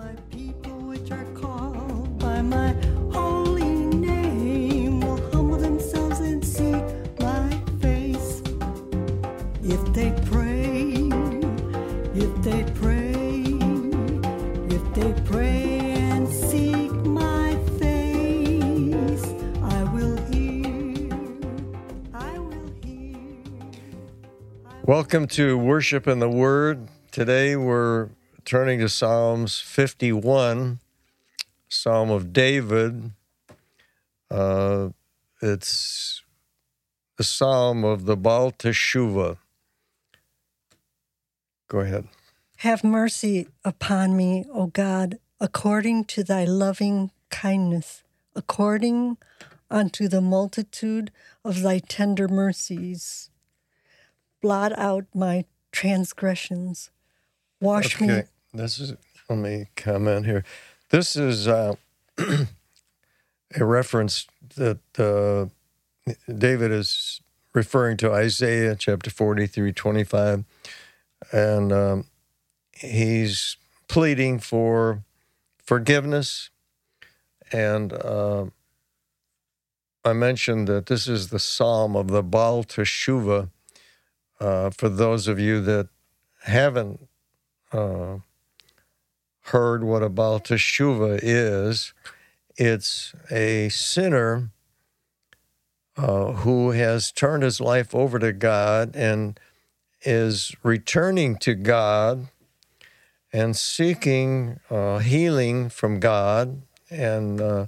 My people which are called by my holy name will humble themselves and seek my face. If they pray, if they pray, if they pray and seek my face, I will hear, I will hear. Welcome to Worship in the Word. Today we're turning to Psalms 51, Psalm of David. Uh, it's the Psalm of the Baal Teshuvah. Go ahead. Have mercy upon me, O God, according to thy loving kindness, according unto the multitude of thy tender mercies. Blot out my transgressions. Wash me. This is, let me comment here. This is uh, a reference that uh, David is referring to Isaiah chapter 43, 25. And um, he's pleading for forgiveness. And uh, I mentioned that this is the psalm of the Baal Teshuvah. Uh, for those of you that haven't uh, heard what a Baal Teshuvah is, it's a sinner uh, who has turned his life over to God and is returning to God and seeking uh, healing from God and uh,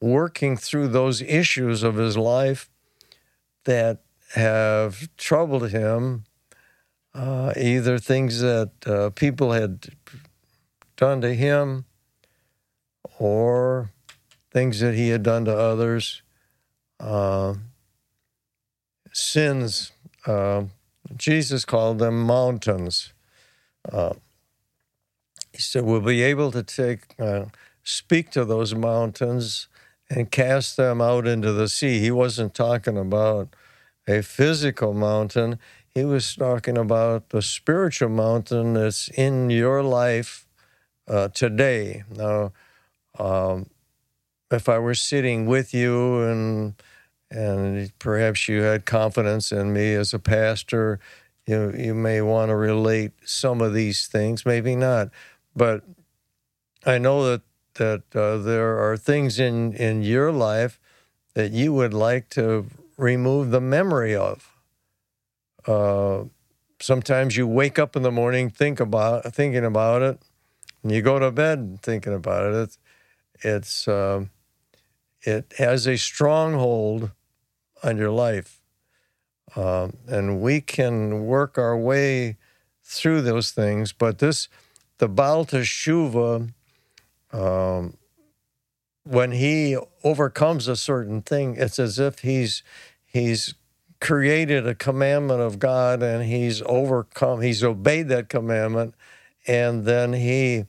working through those issues of his life that have troubled him, uh, either things that uh, people had done to him or things that he had done to others, uh, sins. Uh, Jesus called them mountains. Uh, he said, We'll be able to take, uh, speak to those mountains and cast them out into the sea. He wasn't talking about a physical mountain, he was talking about the spiritual mountain that's in your life uh, today. Now, um, if I were sitting with you and and perhaps you had confidence in me as a pastor, you you may want to relate some of these things, maybe not, but I know that that uh, there are things in in your life that you would like to remove the memory of. Uh, sometimes you wake up in the morning think about thinking about it, and you go to bed thinking about it. It's, it's um, it has a stronghold on your life, um, and we can work our way through those things. But this, the Baal Teshuvah, um, when he overcomes a certain thing, it's as if he's he's created a commandment of God and he's overcome, he's obeyed that commandment, and then he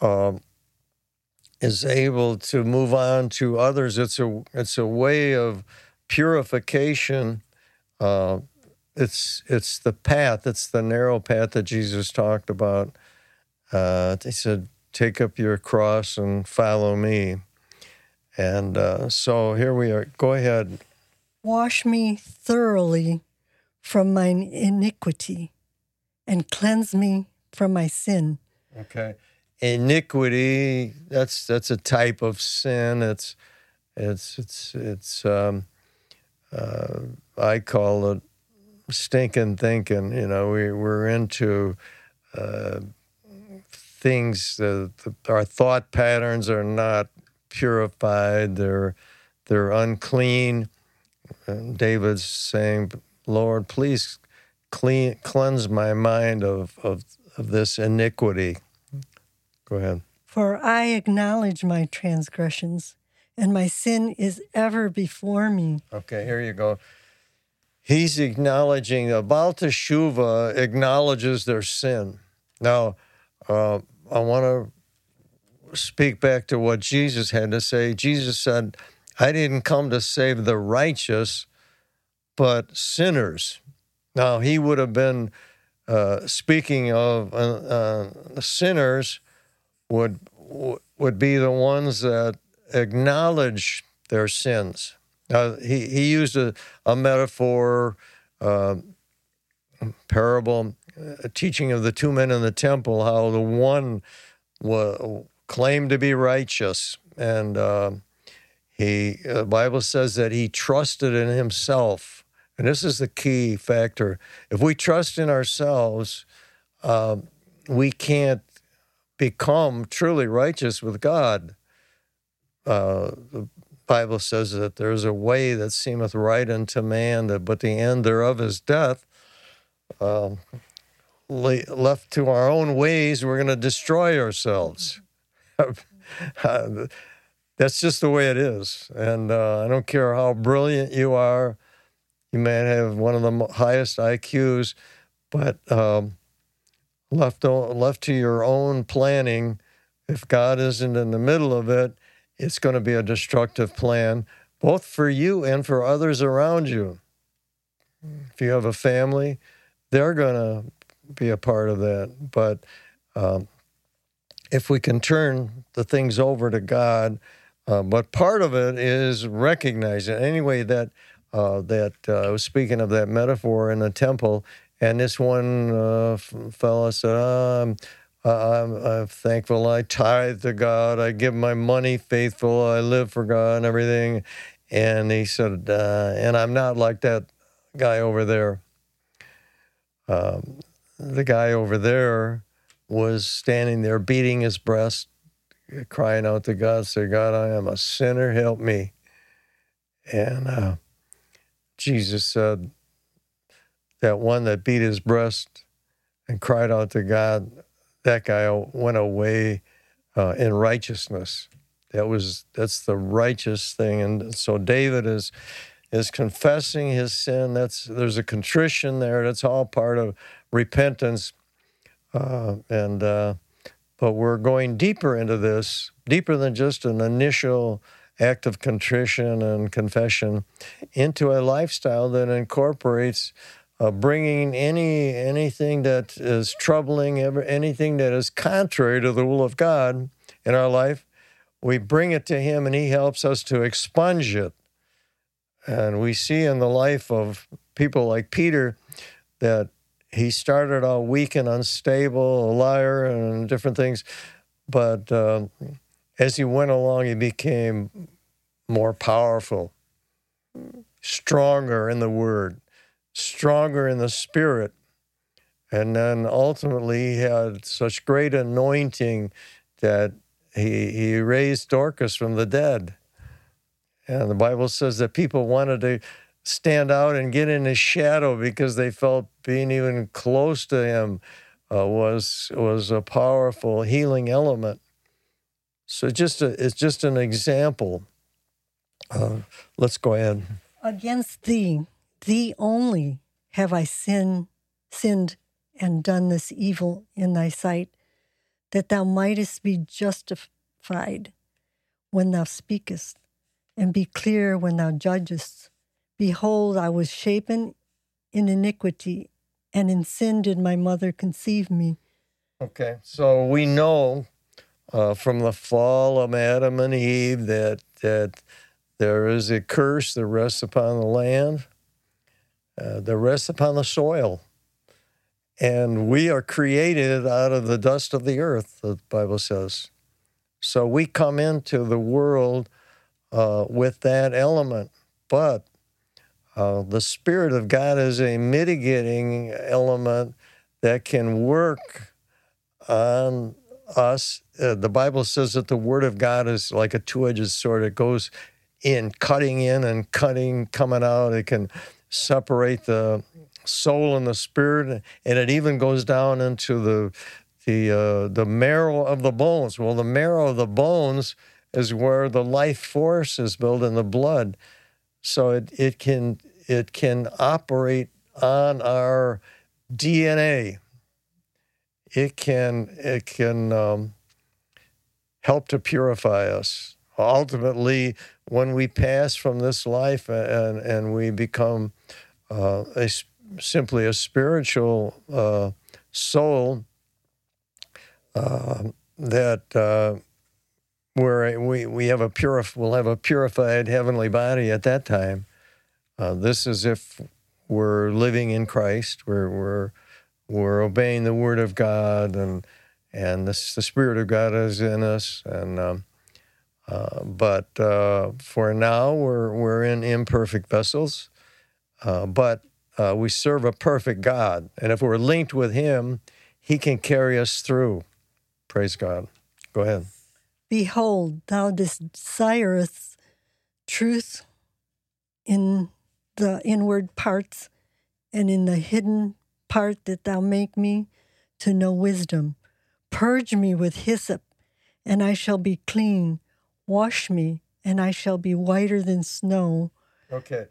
um, is able to move on to others. It's a it's a way of purification. Uh, it's it's the path. It's the narrow path that Jesus talked about. Uh, he said, "Take up your cross and follow me." And uh, so here we are. Go ahead. Wash me thoroughly from mine iniquity and cleanse me from my sin. Okay. Iniquity. That's that's a type of sin. It's it's it's it's. Um, uh, I call it stinking thinking. You know, we we're into uh, things that our thought patterns are not purified. They're they're unclean. And David's saying, "Lord, please clean cleanse my mind of of, of this iniquity." Go ahead. For I acknowledge my transgressions, and my sin is ever before me. Okay, here you go. He's acknowledging, uh, Baal Teshuvah acknowledges their sin. Now, uh, I want to speak back to what Jesus had to say. Jesus said, I didn't come to save the righteous, but sinners. Now, he would have been uh, speaking of uh, uh, sinners would would be the ones that acknowledge their sins. Uh, he, he used a, a metaphor, uh, parable, a teaching of the two men in the temple, how the one wa- claimed to be righteous, and uh, he the Bible says that he trusted in himself, and this is the key factor. If we trust in ourselves, uh, we can't become truly righteous with God. Uh, the Bible says that there's a way that seemeth right unto man, but the end thereof is death. Um, left to our own ways, we're going to destroy ourselves. That's just the way it is. And uh, I don't care how brilliant you are, you may have one of the highest IQs, but um, left left to your own planning, if God isn't in the middle of it, it's going to be a destructive plan, both for you and for others around you. If you have a family, they're going to be a part of that. But um, if we can turn the things over to God, uh, but part of it is recognizing anyway that uh, that uh, speaking of that metaphor in the temple and this one uh, fellow said, oh, I'm, I'm, I'm, thankful I tithe to God. I give my money faithful. I live for God and everything. And he said, uh, and I'm not like that guy over there. Um, the guy over there was standing there beating his breast, crying out to God, say, God, I am a sinner, help me. And uh, Jesus said, that one that beat his breast and cried out to God, that guy went away uh, in righteousness. That was that's the righteous thing, and so David is is confessing his sin. That's there's a contrition there. That's all part of repentance, uh, and uh, but we're going deeper into this, deeper than just an initial act of contrition and confession, into a lifestyle that incorporates uh, bringing any anything that is troubling, ever, anything that is contrary to the will of God in our life, we bring it to Him, and He helps us to expunge it. And we see in the life of people like Peter that he started out weak and unstable, a liar, and different things, but uh, as he went along, he became more powerful, stronger in the Word stronger in the spirit. And then ultimately, he had such great anointing that he, he raised Dorcas from the dead. And the Bible says that people wanted to stand out and get in his shadow because they felt being even close to him uh, was was a powerful healing element. So just a, it's just an example. Uh, let's go ahead. Against thee, Thee only have I sinned, sinned and done this evil in thy sight, that thou mightest be justified when thou speakest, and be clear when thou judgest. Behold, I was shapen in iniquity, and in sin did my mother conceive me. Okay, so we know uh, from the fall of Adam and Eve that that there is a curse that rests upon the land uh, the rest upon the soil. And we are created out of the dust of the earth, the Bible says. So we come into the world uh, with that element. But uh, the Spirit of God is a mitigating element that can work on us. Uh, the Bible says that the Word of God is like a two edged sword, it goes in, cutting in and cutting, coming out. It can separate the soul and the spirit, and it even goes down into the the uh, the marrow of the bones. Well, the marrow of the bones is where the life force is built in the blood, so it it can it can operate on our DNA. It can it can um, help to purify us. Ultimately, when we pass from this life and, and we become uh, a, simply a spiritual uh, soul, uh, that uh, we're, we we have a purif- we'll have a purified heavenly body at that time. Uh, this is if we're living in Christ, we're we're we're obeying the Word of God, and and this, the Spirit of God is in us. And um, uh, but uh, for now, we're we're in imperfect vessels, uh, but uh, we serve a perfect God, and if we're linked with Him, He can carry us through. Praise God. Go ahead. Behold, thou desirest truth in the inward parts, and in the hidden part that thou make me to know wisdom. Purge me with hyssop, and I shall be clean. Wash me, and I shall be whiter than snow. Okay.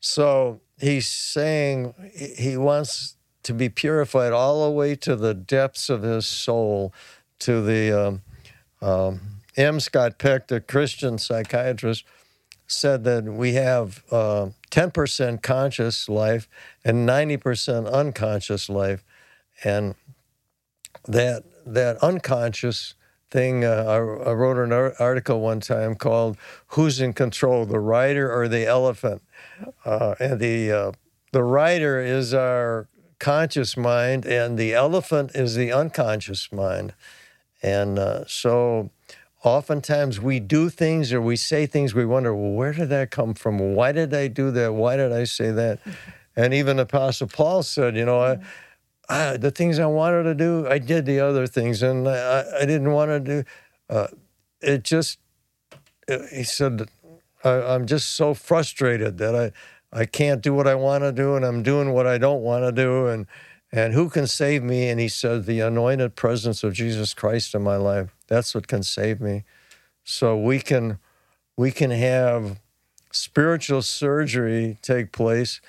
So he's saying he wants to be purified all the way to the depths of his soul, to the. Um, um, M. Scott Peck, the Christian psychiatrist, said that we have uh, 10% conscious life and 90% unconscious life. And that, that unconscious thing, uh, I, I, wrote an article one time called Who's in Control, the rider or the elephant? Uh, and the, uh, the rider is our conscious mind, and the elephant is the unconscious mind. And uh, so oftentimes we do things or we say things we wonder well where did that come from why did i do that why did i say that and even apostle paul said you know I, I, the things i wanted to do i did the other things and i, I didn't want to do uh, it just uh, he said I, i'm just so frustrated that i i can't do what i want to do and i'm doing what i don't want to do and and who can save me and he said the anointed presence of jesus christ in my life that's what can save me. So we can we can have spiritual surgery take place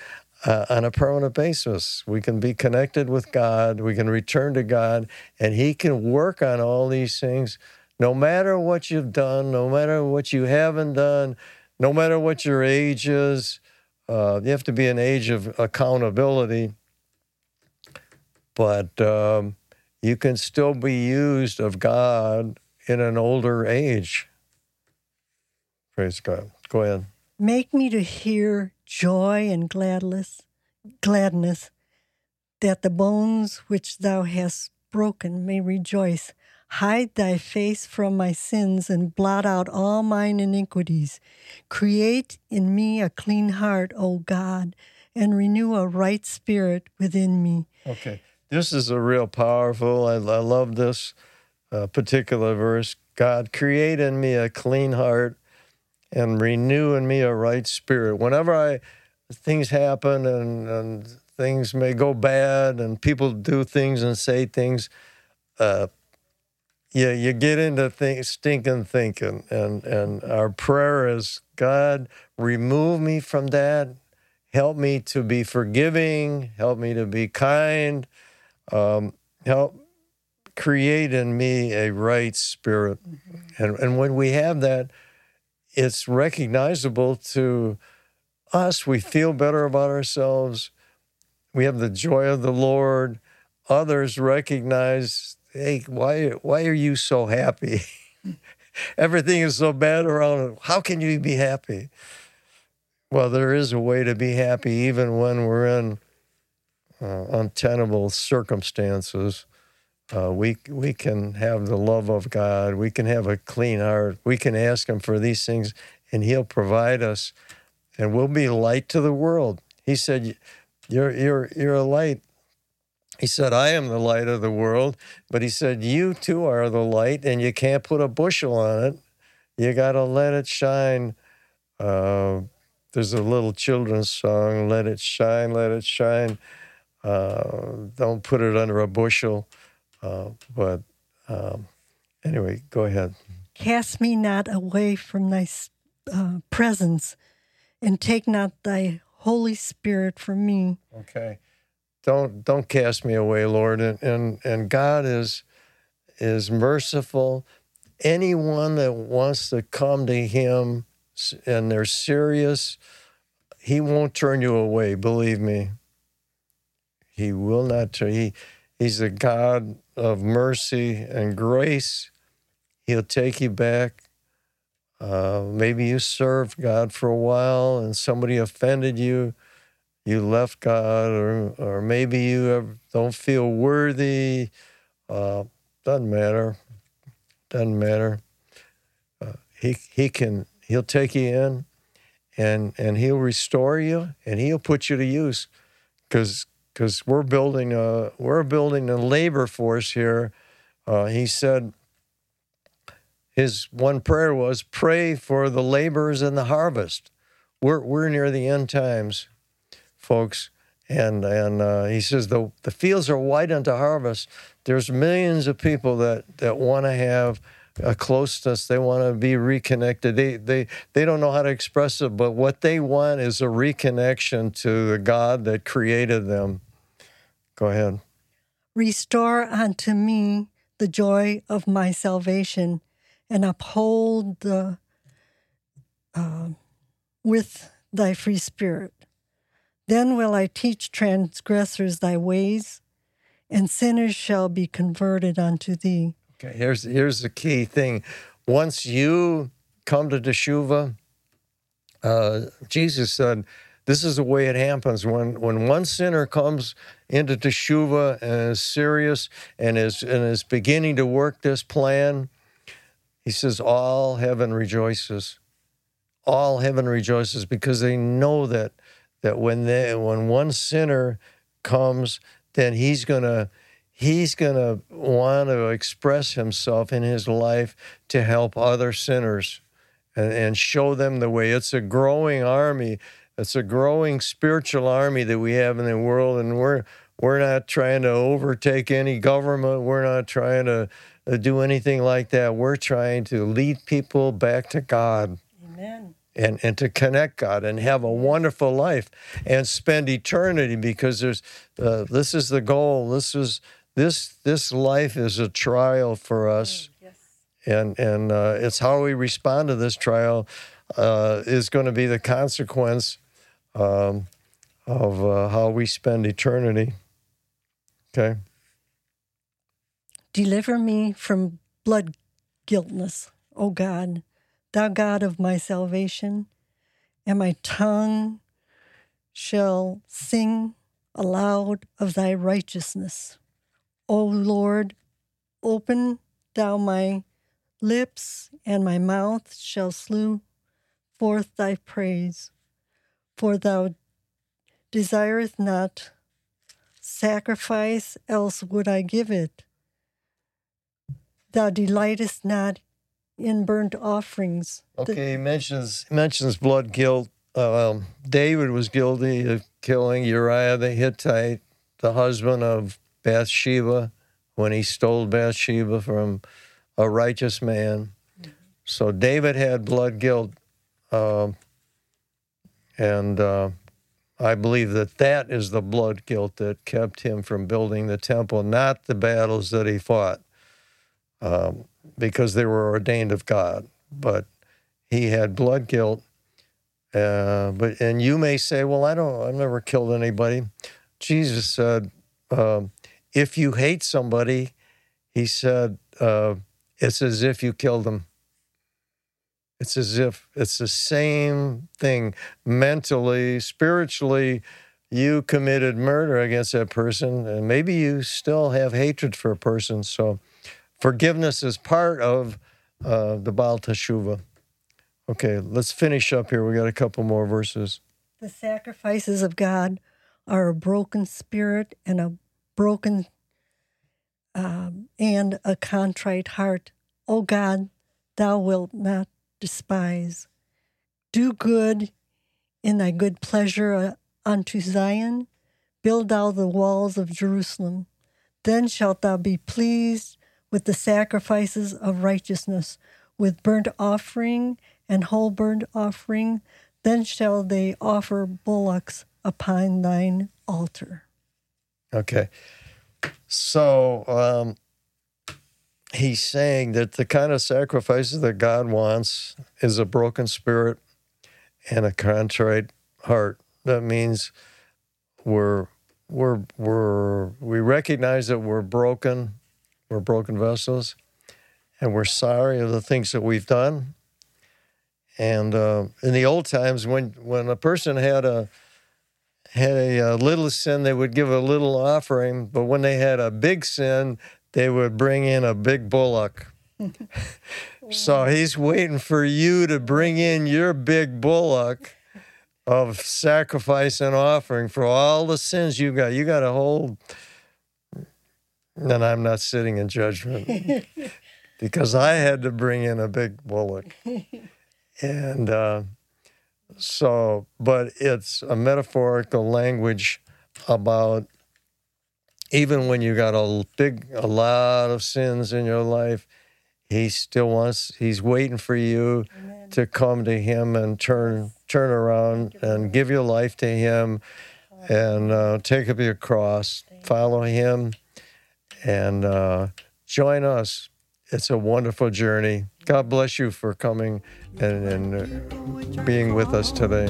uh, on a permanent basis. We can be connected with God. We can return to God, and He can work on all these things. No matter what you've done, no matter what you haven't done, no matter what your age is, uh, you have to be an age of accountability. But um, you can still be used of God in an older age. Praise God. Go ahead. Make me to hear joy and gladness, gladness, that the bones which thou hast broken may rejoice. Hide thy face from my sins and blot out all mine iniquities. Create in me a clean heart, O God, and renew a right spirit within me. Okay. This is a real powerful. I, I love this uh, particular verse. God, create in me a clean heart and renew in me a right spirit. Whenever I things happen and, and things may go bad and people do things and say things, uh, yeah, you get into things, stinking thinking. And, and our prayer is, God, remove me from that. Help me to be forgiving. Help me to be kind um, help create in me a right spirit. Mm-hmm. And, and when we have that, it's recognizable to us. We feel better about ourselves. We have the joy of the Lord. Others recognize, hey, why, why are you so happy? Everything is so bad around. How can you be happy? Well, there is a way to be happy even when we're in uh, untenable circumstances, uh, we we can have the love of God. We can have a clean heart. We can ask Him for these things, and He'll provide us, and we'll be light to the world. He said, "You're you're you're a light." He said, "I am the light of the world," but He said, "You too are the light, and you can't put a bushel on it. You got to let it shine." Uh, there's a little children's song, "Let it shine, let it shine." Uh, don't put it under a bushel. Uh, but um, anyway, go ahead. Cast me not away from thy uh, presence, and take not thy Holy Spirit from me. Okay, don't don't cast me away, Lord. And and, and God is is merciful. Anyone that wants to come to Him and they're serious, He won't turn you away. Believe me. He will not turn. He, he's a God of mercy and grace. He'll take you back. Uh, maybe you served God for a while and somebody offended you. You left God, or, or maybe you don't feel worthy. Uh, doesn't matter. Doesn't matter. Uh, he, he can, he'll take you in and, and he'll restore you and he'll put you to use because because we're building a we're building a labor force here. Uh, he said his one prayer was pray for the laborers in the harvest. We're we're near the end times, folks, and and uh, he says the the fields are white unto harvest. There's millions of people that that want to have a closeness. They want to be reconnected. They they they don't know how to express it, but what they want is a reconnection to the God that created them. Go ahead. Restore unto me the joy of my salvation, and uphold the uh, with thy free spirit. Then will I teach transgressors thy ways, and sinners shall be converted unto thee. Okay, here's here's the key thing. Once you come to teshuva, uh, Jesus said, "This is the way it happens. When when one sinner comes into teshuva and is serious and is and is beginning to work this plan, he says, all heaven rejoices. All heaven rejoices because they know that that when they when one sinner comes, then he's gonna he's gonna want to express himself in his life to help other sinners and, and show them the way. It's a growing army it's a growing spiritual army that we have in the world, and we're we're not trying to overtake any government. We're not trying to uh, do anything like that. We're trying to lead people back to God. Amen. And, and to connect God and have a wonderful life and spend eternity because there's uh, this is the goal. This is this this life is a trial for us, Yes. and and uh, it's how we respond to this trial uh, is going to be the consequence um, of uh, how we spend eternity. Okay. Deliver me from blood guiltness, O God, thou God of my salvation, and my tongue shall sing aloud of thy righteousness. O Lord, open thou my lips, and my mouth shall slew forth thy praise. For thou desireth not sacrifice, else would I give it. Thou delightest not in burnt offerings. Okay, he mentions mentions blood guilt. Um, David was guilty of killing Uriah the Hittite, the husband of Bathsheba, when he stole Bathsheba from a righteous man. So David had blood guilt, um, and uh, I believe that that is the blood guilt that kept him from building the temple, not the battles that he fought, um, because they were ordained of God. But he had blood guilt. Uh, but and you may say, well, I don't, I've never killed anybody. Jesus said, um, if you hate somebody, he said, uh, it's as if you killed them. It's as if it's the same thing mentally, spiritually. You committed murder against that person, and maybe you still have hatred for a person. So, forgiveness is part of uh, the Baal Teshuvah. Okay, let's finish up here. We got a couple more verses. The sacrifices of God are a broken spirit and a broken um, and a contrite heart. O God, thou wilt not despise. Do good in thy good pleasure uh, unto Zion. Build thou the walls of Jerusalem. Then shalt thou be pleased with the sacrifices of righteousness, with burnt offering and whole burnt offering. Then shall they offer bullocks upon thine altar. Okay. So um, he's saying that the kind of sacrifices that God wants is a broken spirit and a contrite heart. That means we're we're we're we recognize that we're broken, we're broken vessels, and we're sorry of the things that we've done. And uh, in the old times, when when a person had a had a, a, little sin, they would give a little offering. But when they had a big sin, they would bring in a big bullock. so he's waiting for you to bring in your big bullock of sacrifice and offering for all the sins you got. You got a whole. And I'm not sitting in judgment because I had to bring in a big bullock. And uh, so, but it's a metaphorical language about even when you got a big, a lot of sins in your life, he still wants, he's waiting for you Amen. to come to him and turn, turn around and give your life to him and uh, take up your cross, follow him, and uh, join us. It's a wonderful journey. God bless you for coming and, and uh, being with us today.